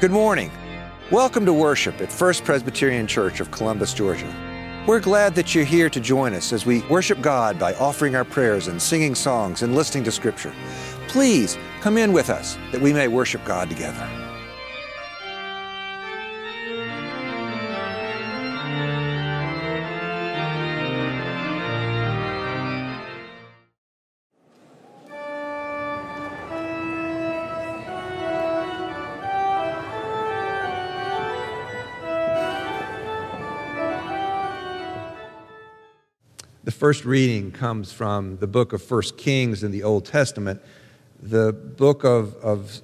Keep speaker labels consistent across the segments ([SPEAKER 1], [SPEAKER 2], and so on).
[SPEAKER 1] Good morning. Welcome to worship at First Presbyterian Church of Columbus, Georgia. We're glad that you're here to join us as we worship God by offering our prayers and singing songs and listening to Scripture. Please come in with us that we may worship God together. First reading comes from the book of First Kings in the Old Testament. The book of, of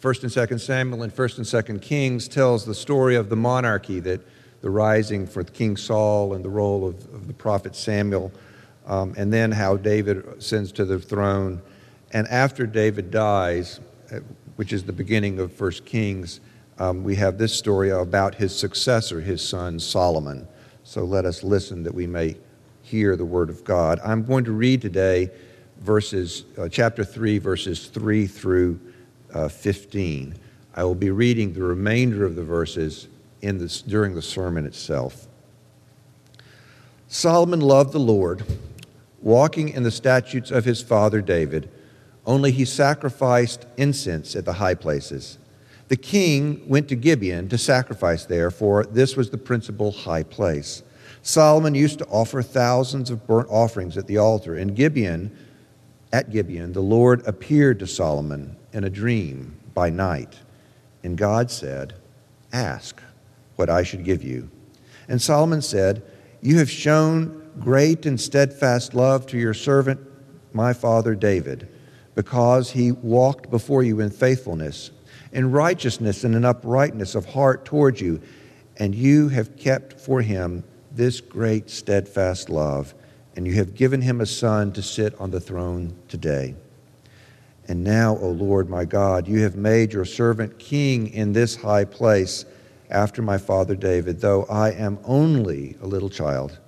[SPEAKER 1] First and Second Samuel and First and Second Kings tells the story of the monarchy that the rising for King Saul and the role of, of the prophet Samuel, um, and then how David ascends to the throne. And after David dies, uh, which is the beginning of First Kings, um, we have this story about his successor, his son Solomon. So let us listen that we may hear the word of God. I'm going to read today verses, uh, chapter 3, verses 3 through uh, 15. I will be reading the remainder of the verses in this, during the sermon itself. Solomon loved the Lord, walking in the statutes of his father David, only he sacrificed incense at the high places. The king went to Gibeon to sacrifice there, for this was the principal high place. Solomon used to offer thousands of burnt offerings at the altar. In Gibeon, at Gibeon, the Lord appeared to Solomon in a dream by night. And God said, Ask what I should give you. And Solomon said, You have shown great and steadfast love to your servant, my father David, because he walked before you in faithfulness, in righteousness, and in uprightness of heart toward you, and you have kept for him this great steadfast love, and you have given him a son to sit on the throne today. And now, O Lord my God, you have made your servant king in this high place after my father David, though I am only a little child.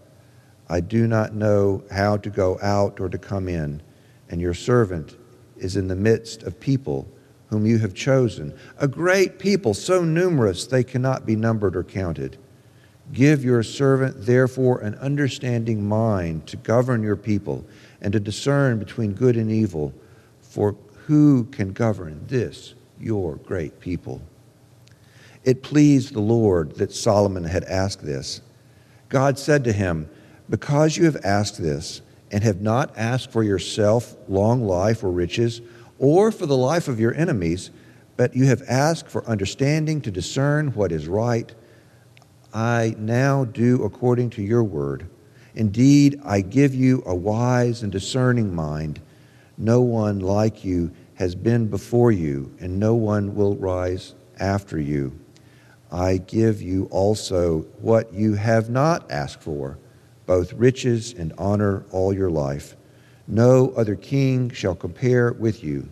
[SPEAKER 1] I do not know how to go out or to come in, and your servant is in the midst of people whom you have chosen, a great people, so numerous they cannot be numbered or counted. Give your servant, therefore, an understanding mind to govern your people and to discern between good and evil. For who can govern this, your great people? It pleased the Lord that Solomon had asked this. God said to him, Because you have asked this, and have not asked for yourself long life or riches, or for the life of your enemies, but you have asked for understanding to discern what is right I now do according to your word. Indeed, I give you a wise and discerning mind. No one like you has been before you, and no one will rise after you. I give you also what you have not asked for, both riches and honor all your life. No other king shall compare with you.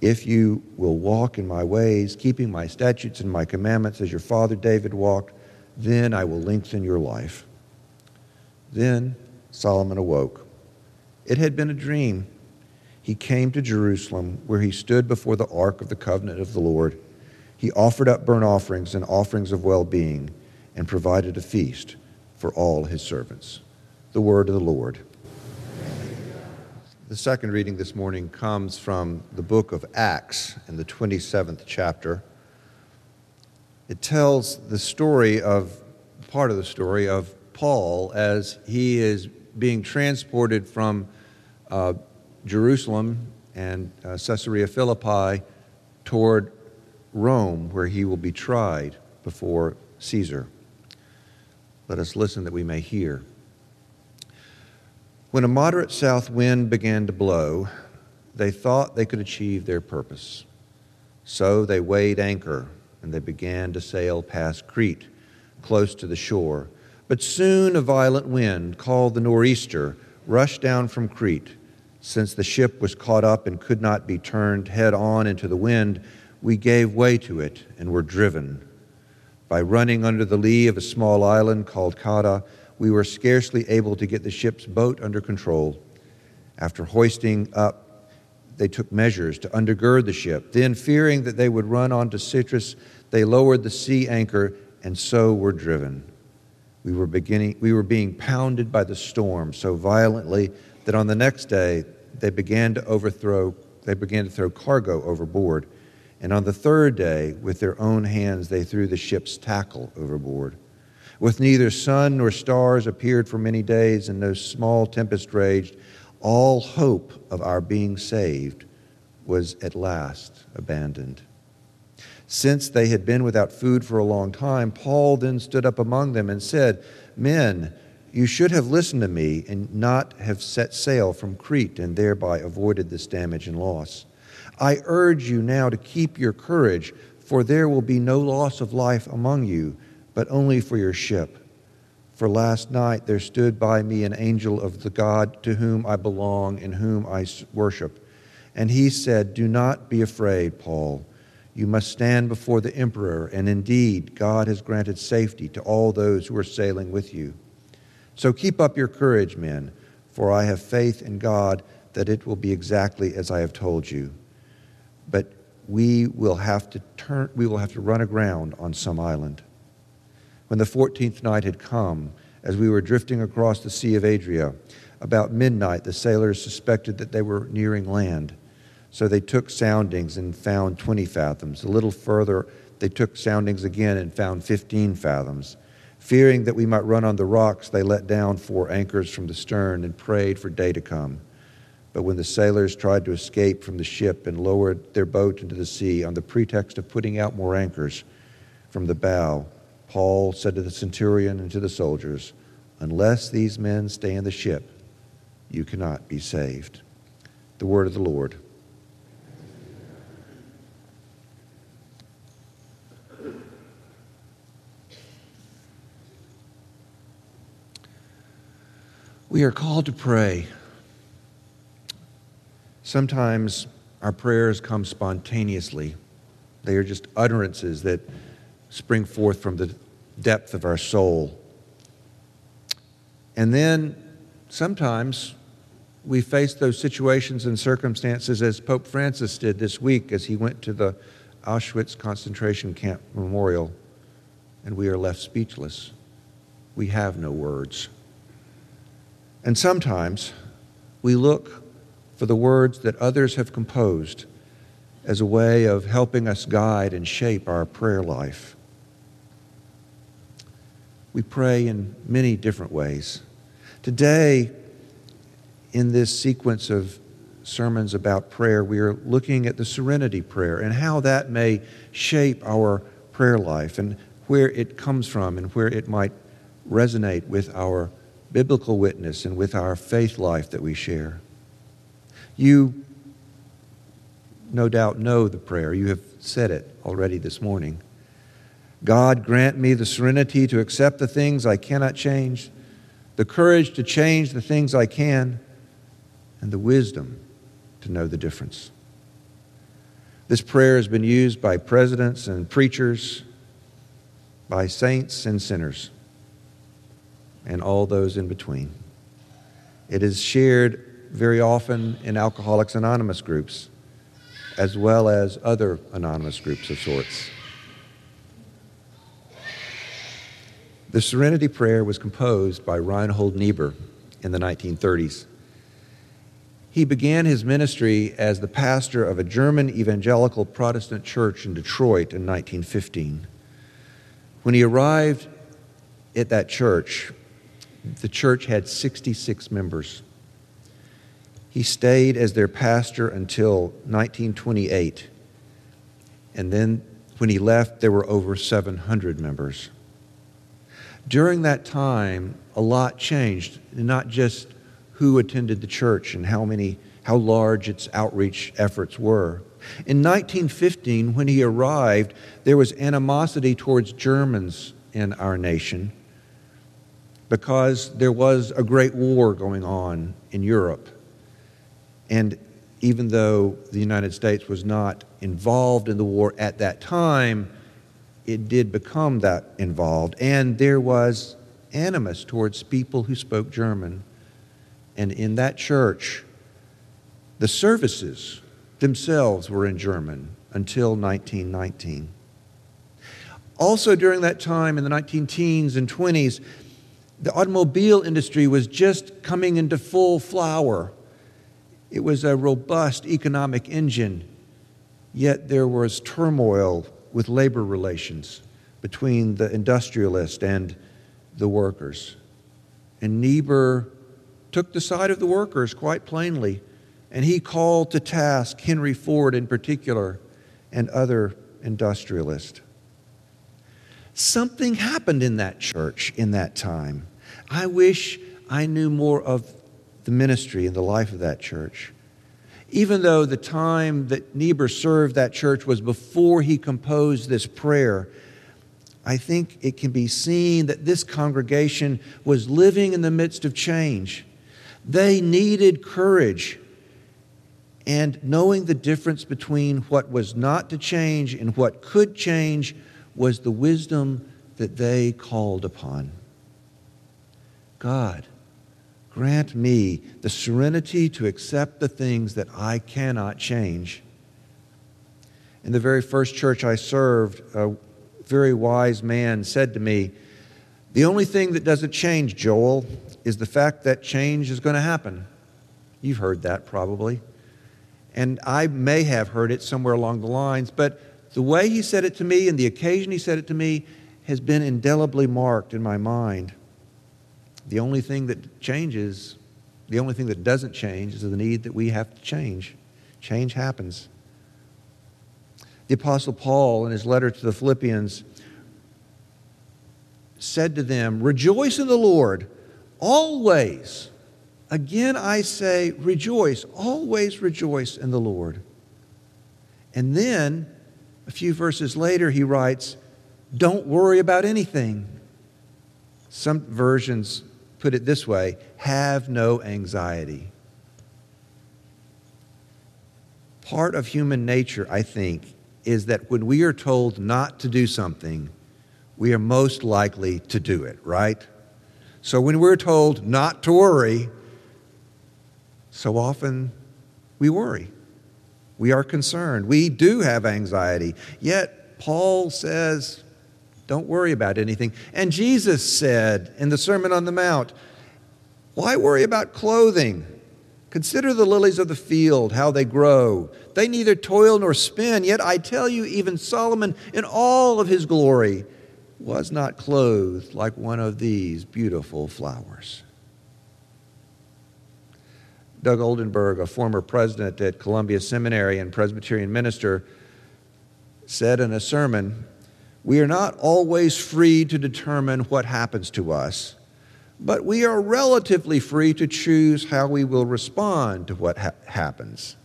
[SPEAKER 1] If you will walk in my ways, keeping my statutes and my commandments as your father David walked, then I will lengthen your life. Then Solomon awoke. It had been a dream. He came to Jerusalem, where he stood before the ark of the covenant of the Lord. He offered up burnt offerings and offerings of well being, and provided a feast for all his servants. The word of the Lord. The second reading this morning comes from the book of Acts in the 27th chapter it tells the story of part of the story of Paul as he is being transported from uh, Jerusalem and uh, Caesarea Philippi toward Rome, where he will be tried before Caesar. Let us listen that we may hear. When a moderate south wind began to blow, they thought they could achieve their purpose. So they weighed anchor and they began to sail past Crete, close to the shore. But soon a violent wind, called the nor'easter, rushed down from Crete. Since the ship was caught up and could not be turned head on into the wind, we gave way to it and were driven. By running under the lee of a small island called Cauda, we were scarcely able to get the ship's boat under control. After hoisting up they took measures to undergird the ship. Then, fearing that they would run onto Syrtis, they lowered the sea anchor and so were driven. We were, beginning, we were being pounded by the storm so violently that on the next day they began to overthrow, they began to throw cargo overboard. And on the third day, with their own hands, they threw the ship's tackle overboard. With neither sun nor stars appeared for many days, and no small tempest raged, all hope of our being saved was at last abandoned. Since they had been without food for a long time, Paul then stood up among them and said, Men, you should have listened to me and not have set sail from Crete and thereby avoided this damage and loss. I urge you now to keep your courage, for there will be no loss of life among you, but only for your ship. For last night there stood by me an angel of the God to whom I belong and whom I worship. And he said, Do not be afraid, Paul. You must stand before the emperor, and indeed, God has granted safety to all those who are sailing with you. So keep up your courage, men, for I have faith in God that it will be exactly as I have told you. But we will have to turn we will have to run aground on some island. When the 14th night had come, as we were drifting across the Sea of Adria, about midnight the sailors suspected that they were nearing land. So they took soundings and found 20 fathoms. A little further, they took soundings again and found 15 fathoms. Fearing that we might run on the rocks, they let down four anchors from the stern and prayed for day to come. But when the sailors tried to escape from the ship and lowered their boat into the sea on the pretext of putting out more anchors from the bow, Paul said to the centurion and to the soldiers, Unless these men stay in the ship, you cannot be saved. The word of the Lord. We are called to pray. Sometimes our prayers come spontaneously. They are just utterances that spring forth from the depth of our soul. And then sometimes we face those situations and circumstances as Pope Francis did this week as he went to the Auschwitz concentration camp memorial, and we are left speechless. We have no words. And sometimes we look for the words that others have composed as a way of helping us guide and shape our prayer life. We pray in many different ways. Today, in this sequence of sermons about prayer, we are looking at the serenity prayer and how that may shape our prayer life and where it comes from and where it might resonate with our biblical witness and with our faith life that we share. You no doubt know the prayer. You have said it already this morning. God, grant me the serenity to accept the things I cannot change, the courage to change the things I can, and the wisdom to know the difference. This prayer has been used by presidents and preachers, by saints and sinners, and all those in between. It is shared very often in Alcoholics Anonymous groups, as well as other anonymous groups of sorts. The Serenity Prayer was composed by Reinhold Niebuhr in the 1930s. He began his ministry as the pastor of a German evangelical Protestant church in Detroit in 1915. When he arrived at that church, the church had 66 members. He stayed as their pastor until 1928. And then when he left, there were over 700 members. During that time, a lot changed, not just who attended the church and how many how large its outreach efforts were. In 1915, when he arrived, there was animosity towards Germans in our nation because there was a great war going on in Europe. And even though the United States was not involved in the war at that time, it did become that involved. And there was animus towards people who spoke German. And in that church, the services themselves were in German until 1919. Also, during that time in the 19 teens and 20s, the automobile industry was just coming into full flower. It was a robust economic engine, yet there was turmoil with labor relations between the industrialist and the workers. And Niebuhr took the side of the workers quite plainly, and he called to task Henry Ford in particular and other industrialists. Something happened in that church in that time. I wish I knew more of the ministry and the life of that church. Even though the time that Niebuhr served that church was before he composed this prayer, I think it can be seen that this congregation was living in the midst of change. They needed courage. And knowing the difference between what was not to change and what could change was the wisdom that they called upon. God, grant me the serenity to accept the things that I cannot change. In the very first church I served, a very wise man said to me, The only thing that doesn't change, Joel, is the fact that change is going to happen. You've heard that probably. And I may have heard it somewhere along the lines, but the way he said it to me and the occasion he said it to me has been indelibly marked in my mind. The only thing that changes, the only thing that doesn't change is the need that we have to change. Change happens. The Apostle Paul, in his letter to the Philippians, said to them, Rejoice in the Lord always. Again, I say, rejoice. Always rejoice in the Lord. And then, a few verses later, he writes, Don't worry about anything. Some versions put it this way have no anxiety. Part of human nature, I think, is that when we are told not to do something, we are most likely to do it, right? So when we're told not to worry, so often we worry. We are concerned. We do have anxiety. Yet, Paul says, don't worry about anything. And Jesus said in the Sermon on the Mount, Why worry about clothing? Consider the lilies of the field, how they grow. They neither toil nor spin, yet I tell you, even Solomon in all of his glory was not clothed like one of these beautiful flowers. Doug Oldenburg, a former president at Columbia Seminary and Presbyterian minister, said in a sermon we are not always free to determine what happens to us, but we are relatively free to choose how we will respond to what ha- happens.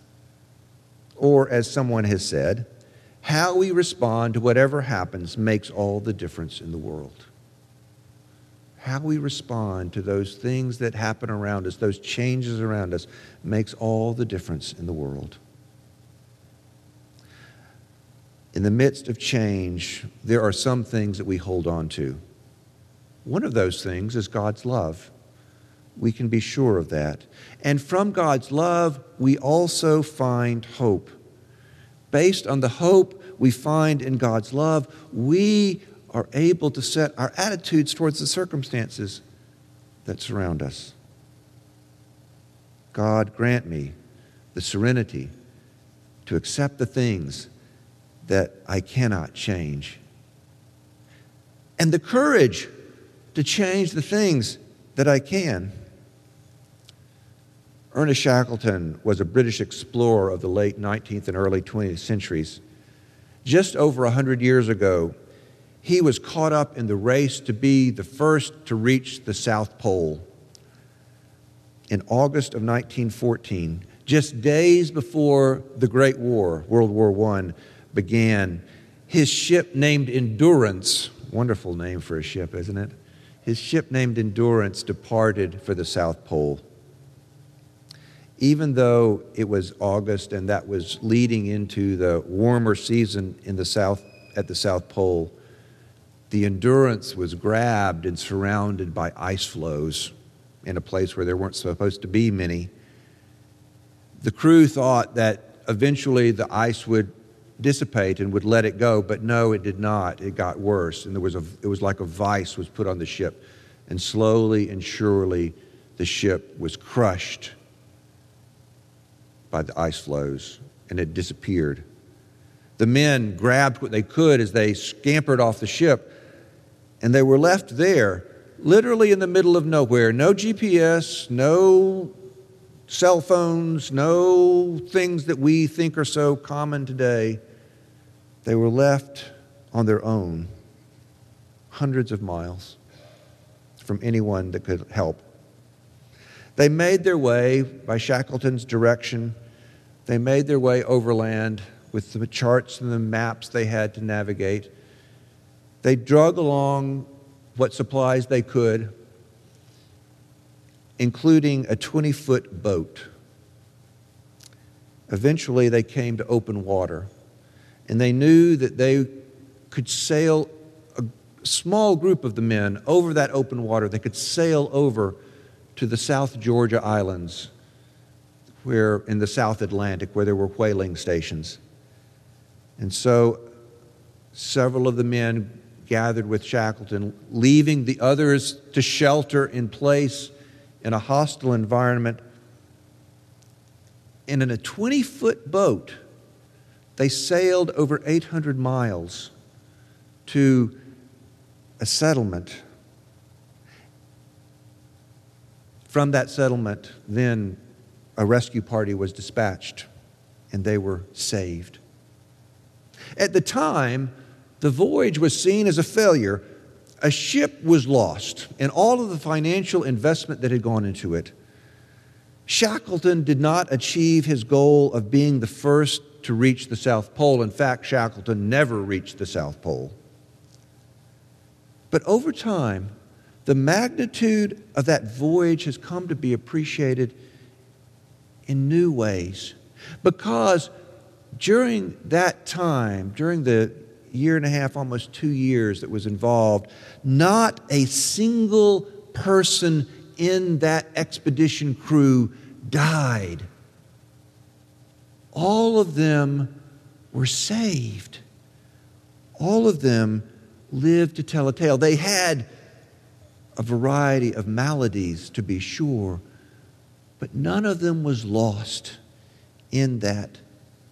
[SPEAKER 1] Or, as someone has said, how we respond to whatever happens makes all the difference in the world. How we respond to those things that happen around us, those changes around us, makes all the difference in the world in the midst of change, there are some things that we hold on to. One of those things is God's love. We can be sure of that. And from God's love, we also find hope. Based on the hope we find in God's love, we are able to set our attitudes towards the circumstances that surround us. God, grant me the serenity to accept the things that I cannot change. And the courage to change the things that I can. Ernest Shackleton was a British explorer of the late 19th and early 20th centuries. Just over 100 years ago, he was caught up in the race to be the first to reach the South Pole. In August of 1914, just days before the Great War, World War I, began. His ship named Endurance, wonderful name for a ship, isn't it? His ship named Endurance departed for the South Pole. Even though it was August and that was leading into the warmer season in the South, at the South Pole, the Endurance was grabbed and surrounded by ice floes in a place where there weren't supposed to be many. The crew thought that eventually the ice would dissipate and would let it go, but no, it did not. It got worse, and there was a, it was like a vice was put on the ship, and slowly and surely the ship was crushed by the ice floes, and it disappeared. The men grabbed what they could as they scampered off the ship, and they were left there, literally in the middle of nowhere. No GPS, no cell phones, no things that we think are so common today. They were left on their own, hundreds of miles from anyone that could help. They made their way by Shackleton's direction. They made their way overland with the charts and the maps they had to navigate. They drug along what supplies they could, including a 20 foot boat. Eventually, they came to open water, and they knew that they could sail a small group of the men over that open water. They could sail over to the South Georgia Islands, where in the South Atlantic, where there were whaling stations. And so several of the men gathered with Shackleton, leaving the others to shelter in place in a hostile environment. And in a 20 foot boat, they sailed over 800 miles to a settlement. From that settlement, then a rescue party was dispatched and they were saved. At the time, the voyage was seen as a failure. A ship was lost, and all of the financial investment that had gone into it. Shackleton did not achieve his goal of being the first to reach the South Pole. In fact, Shackleton never reached the South Pole. But over time, the magnitude of that voyage has come to be appreciated in new ways because during that time, during the year and a half, almost two years that was involved, not a single person in that expedition crew died. All of them were saved. All of them lived to tell a tale. They had a variety of maladies, to be sure, but none of them was lost in that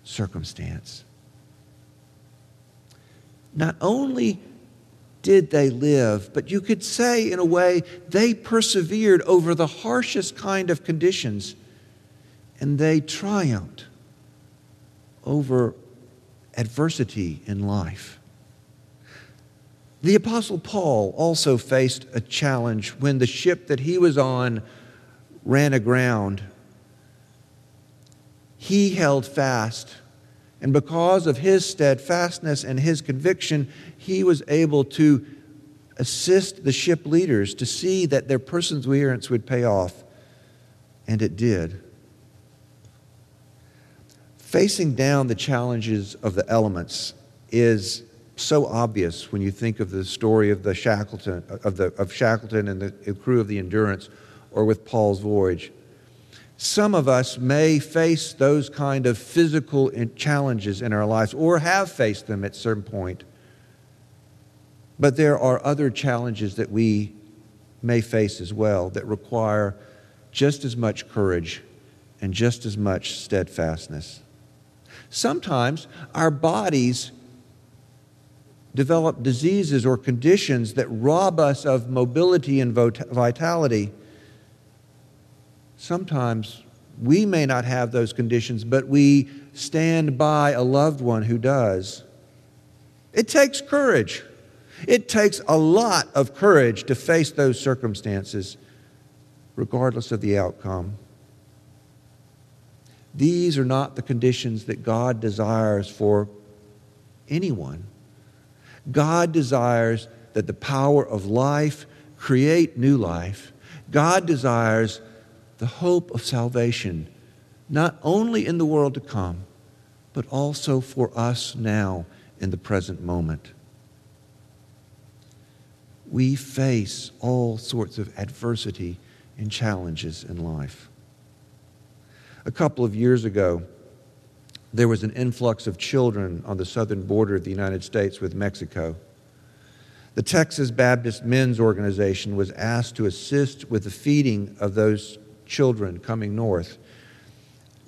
[SPEAKER 1] circumstance. Not only did they live, but you could say, in a way, they persevered over the harshest kind of conditions and they triumphed over adversity in life. The Apostle Paul also faced a challenge when the ship that he was on ran aground he held fast. And because of his steadfastness and his conviction, he was able to assist the ship leaders to see that their perseverance would pay off. And it did. Facing down the challenges of the elements is so obvious when you think of the story of the Shackleton of the of Shackleton and the crew of the Endurance or with Paul's voyage. Some of us may face those kind of physical challenges in our lives or have faced them at some point. But there are other challenges that we may face as well that require just as much courage and just as much steadfastness. Sometimes our bodies develop diseases or conditions that rob us of mobility and vitality sometimes we may not have those conditions, but we stand by a loved one who does. It takes courage. It takes a lot of courage to face those circumstances, regardless of the outcome. These are not the conditions that God desires for anyone. God desires that the power of life create new life. God desires the hope of salvation, not only in the world to come, but also for us now in the present moment. We face all sorts of adversity and challenges in life. A couple of years ago, there was an influx of children on the southern border of the United States with Mexico. The Texas Baptist Men's Organization was asked to assist with the feeding of those children coming north.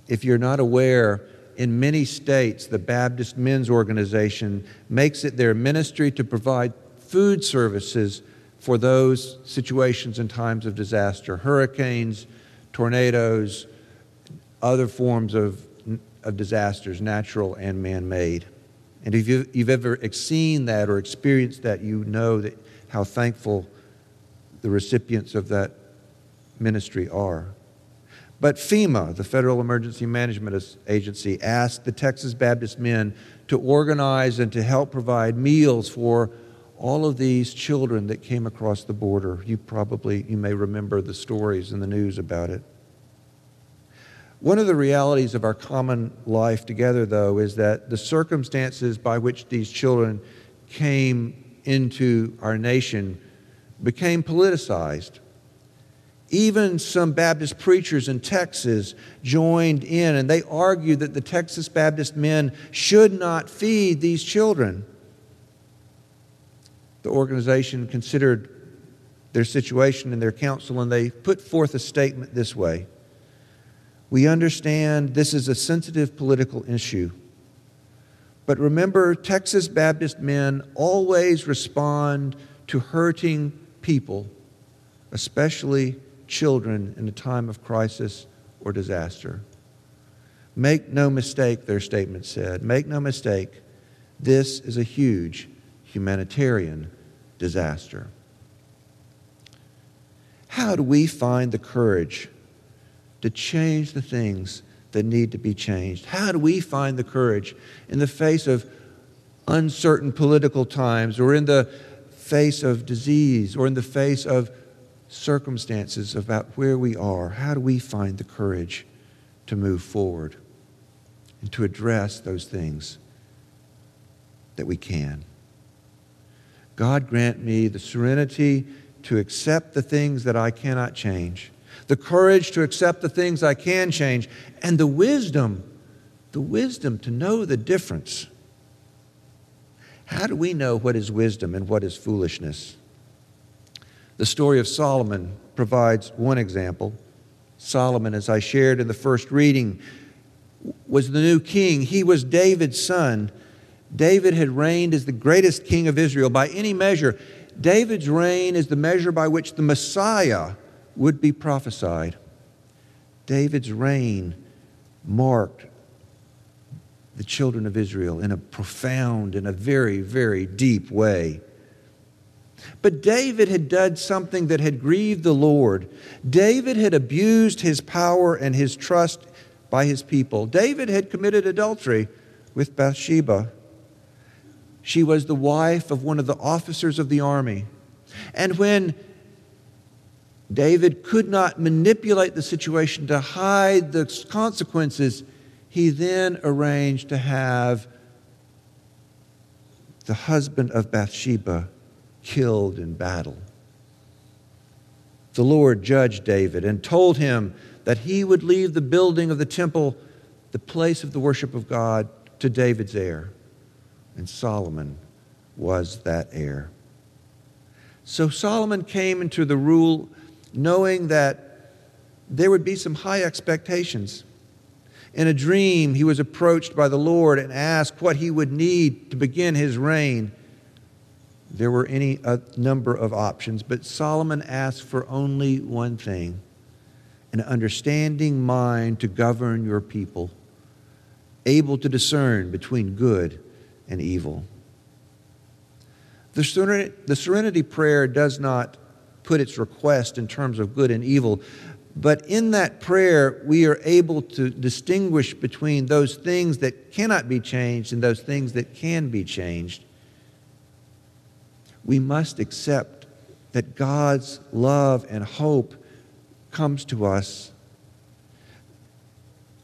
[SPEAKER 1] If you're not aware, in many states, the Baptist Men's Organization makes it their ministry to provide food services for those situations and times of disaster hurricanes, tornadoes, other forms of, of disasters, natural and man made. And if you, you've ever seen that or experienced that, you know that how thankful the recipients of that ministry are. But FEMA, the Federal Emergency Management Agency, asked the Texas Baptist men to organize and to help provide meals for all of these children that came across the border. You probably you may remember the stories in the news about it. One of the realities of our common life together, though, is that the circumstances by which these children came into our nation became politicized. Even some Baptist preachers in Texas joined in, and they argued that the Texas Baptist men should not feed these children. The organization considered their situation in their council, and they put forth a statement this way we understand this is a sensitive political issue. But remember, Texas Baptist men always respond to hurting people, especially children in a time of crisis or disaster. Make no mistake, their statement said, make no mistake, this is a huge humanitarian disaster. How do we find the courage to change the things that need to be changed? How do we find the courage in the face of uncertain political times or in the face of disease or in the face of circumstances about where we are? How do we find the courage to move forward and to address those things that we can? God grant me the serenity to accept the things that I cannot change the courage to accept the things I can change, and the wisdom, the wisdom to know the difference. How do we know what is wisdom and what is foolishness? The story of Solomon provides one example. Solomon, as I shared in the first reading, was the new king. He was David's son. David had reigned as the greatest king of Israel by any measure. David's reign is the measure by which the Messiah would be prophesied. David's reign marked the children of Israel in a profound and a very, very deep way. But David had done something that had grieved the Lord. David had abused his power and his trust by his people. David had committed adultery with Bathsheba. She was the wife of one of the officers of the army. And when David could not manipulate the situation to hide the consequences. He then arranged to have the husband of Bathsheba killed in battle. The Lord judged David and told him that he would leave the building of the temple, the place of the worship of God, to David's heir. And Solomon was that heir. So Solomon came into the rule knowing that there would be some high expectations. In a dream, he was approached by the Lord and asked what he would need to begin his reign. There were any a number of options, but Solomon asked for only one thing an understanding mind to govern your people, able to discern between good and evil. The serenity, the serenity prayer does not put its request in terms of good and evil. But in that prayer, we are able to distinguish between those things that cannot be changed and those things that can be changed. We must accept that God's love and hope comes to us.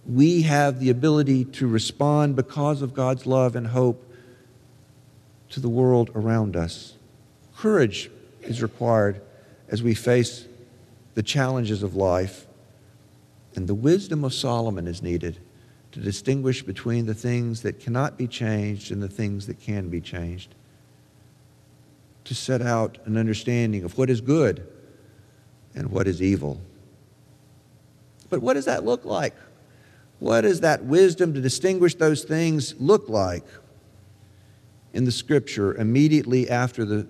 [SPEAKER 1] We have the ability to respond because of God's love and hope to the world around us. Courage is required as we face the challenges of life. And the wisdom of Solomon is needed to distinguish between the things that cannot be changed and the things that can be changed, to set out an understanding of what is good and what is evil. But what does that look like? What does that wisdom to distinguish those things look like? In the scripture, immediately after the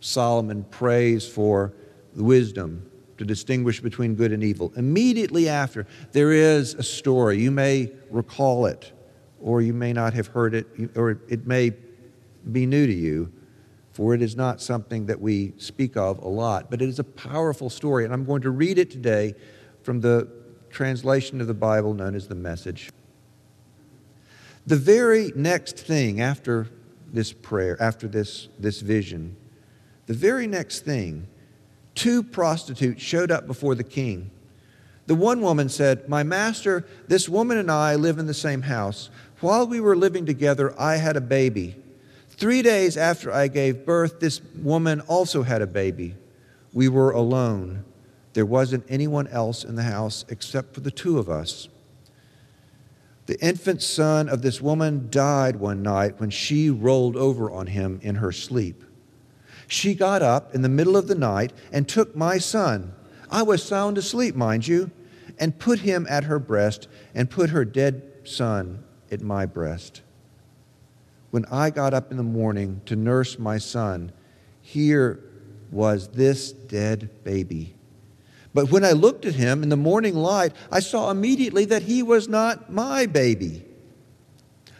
[SPEAKER 1] Solomon prays for wisdom to distinguish between good and evil. Immediately after, there is a story. You may recall it, or you may not have heard it, or it may be new to you, for it is not something that we speak of a lot, but it is a powerful story. And I'm going to read it today from the translation of the Bible known as the Message. The very next thing after this prayer, after this, this vision, the very next thing two prostitutes showed up before the king. The one woman said, My master, this woman and I live in the same house. While we were living together, I had a baby. Three days after I gave birth, this woman also had a baby. We were alone. There wasn't anyone else in the house except for the two of us. The infant son of this woman died one night when she rolled over on him in her sleep. She got up in the middle of the night and took my son. I was sound asleep, mind you, and put him at her breast and put her dead son at my breast. When I got up in the morning to nurse my son, here was this dead baby. But when I looked at him in the morning light, I saw immediately that he was not my baby.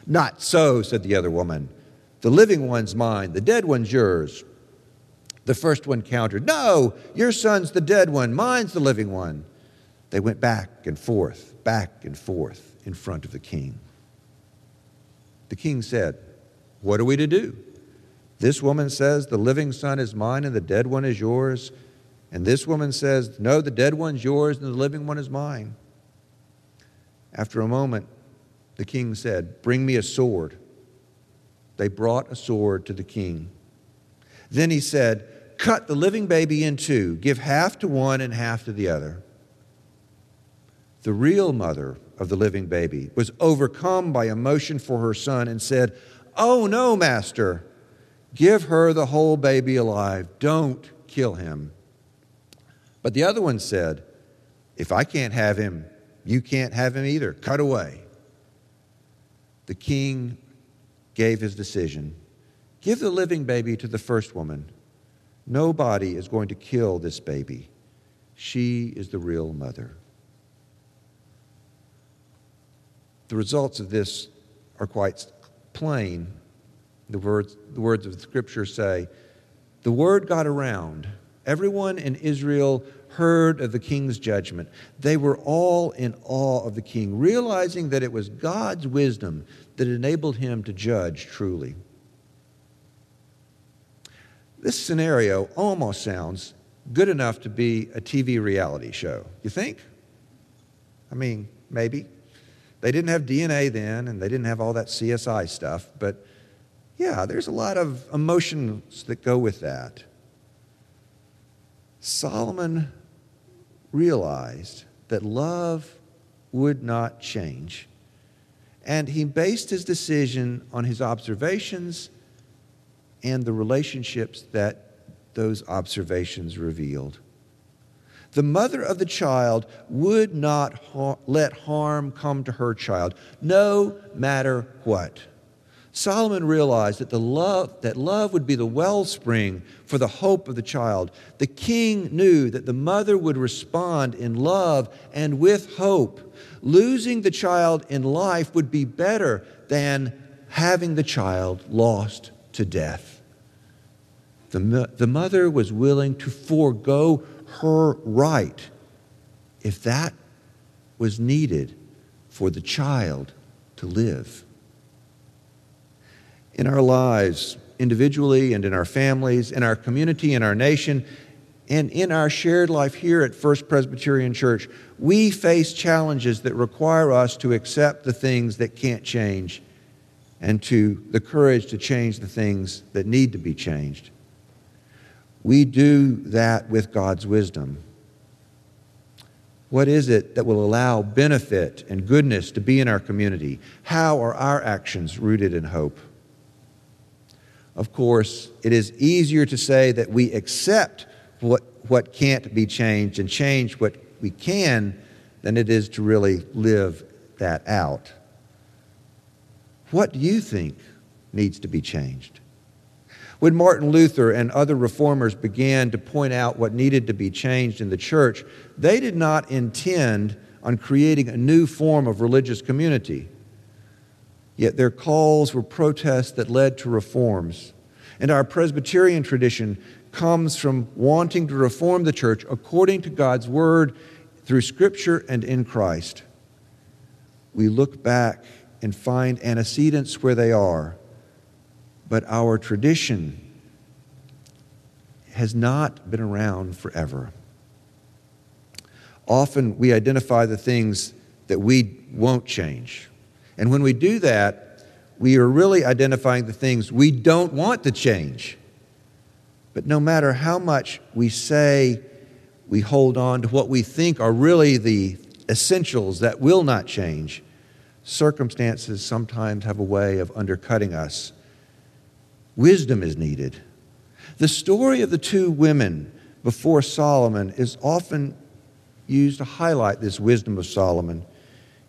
[SPEAKER 1] Not so, said the other woman. The living one's mine, the dead one's yours. The first one countered, No, your son's the dead one, mine's the living one. They went back and forth, back and forth in front of the king. The king said, What are we to do? This woman says, The living son is mine and the dead one is yours. And this woman says, No, the dead one's yours and the living one is mine. After a moment, the king said, Bring me a sword. They brought a sword to the king. Then he said, cut the living baby in two, give half to one and half to the other. The real mother of the living baby was overcome by emotion for her son and said, Oh, no, master, give her the whole baby alive. Don't kill him. But the other one said, If I can't have him, you can't have him either. Cut away. The king gave his decision Give the living baby to the first woman Nobody is going to kill this baby. She is the real mother. The results of this are quite plain. The words, the words of the scripture say, The word got around. Everyone in Israel heard of the king's judgment. They were all in awe of the king, realizing that it was God's wisdom that enabled him to judge truly. This scenario almost sounds good enough to be a TV reality show. You think? I mean, maybe. They didn't have DNA then, and they didn't have all that CSI stuff, but yeah, there's a lot of emotions that go with that. Solomon realized that love would not change, and he based his decision on his observations and the relationships that those observations revealed. The mother of the child would not ha- let harm come to her child, no matter what. Solomon realized that the love that love would be the wellspring for the hope of the child. The king knew that the mother would respond in love and with hope. Losing the child in life would be better than having the child lost to death. The, the mother was willing to forego her right if that was needed for the child to live. In our lives, individually and in our families, in our community, in our nation, and in our shared life here at First Presbyterian Church, we face challenges that require us to accept the things that can't change and to the courage to change the things that need to be changed. We do that with God's wisdom. What is it that will allow benefit and goodness to be in our community? How are our actions rooted in hope? Of course, it is easier to say that we accept what, what can't be changed and change what we can than it is to really live that out. What do you think needs to be changed? When Martin Luther and other reformers began to point out what needed to be changed in the church, they did not intend on creating a new form of religious community. Yet their calls were protests that led to reforms. And our Presbyterian tradition comes from wanting to reform the church according to God's word through Scripture and in Christ. We look back and find antecedents where they are, but our tradition has not been around forever. Often we identify the things that we won't change. And when we do that, we are really identifying the things we don't want to change. But no matter how much we say we hold on to what we think are really the essentials that will not change, circumstances sometimes have a way of undercutting us. Wisdom is needed. The story of the two women before Solomon is often used to highlight this wisdom of Solomon.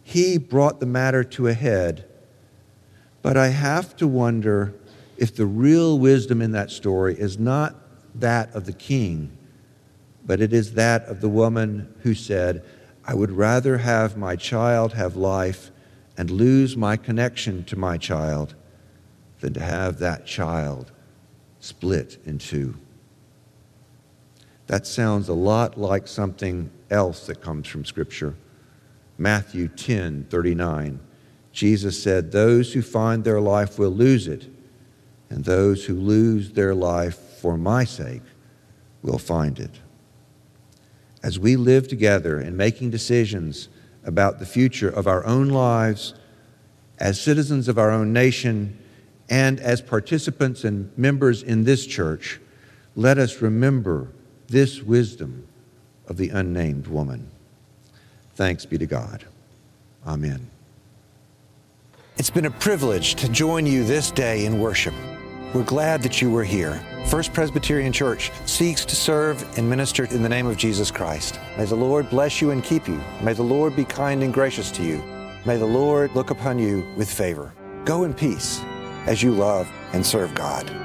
[SPEAKER 1] He brought the matter to a head. But I have to wonder if the real wisdom in that story is not that of the king, but it is that of the woman who said, I would rather have my child have life and lose my connection to my child than to have that child split in two. That sounds a lot like something else that comes from Scripture. Matthew 10 39. Jesus said, Those who find their life will lose it, and those who lose their life for my sake will find it. As we live together in making decisions about the future of our own lives, as citizens of our own nation, and as participants and members in this church, let us remember this wisdom of the unnamed woman. Thanks be to God. Amen. It's been a privilege to join you this day in worship. We're glad that you were here. First Presbyterian Church seeks to serve and minister in the name of Jesus Christ. May the Lord bless you and keep you. May the Lord be kind and gracious to you. May the Lord look upon you with favor. Go in peace as you love and serve God.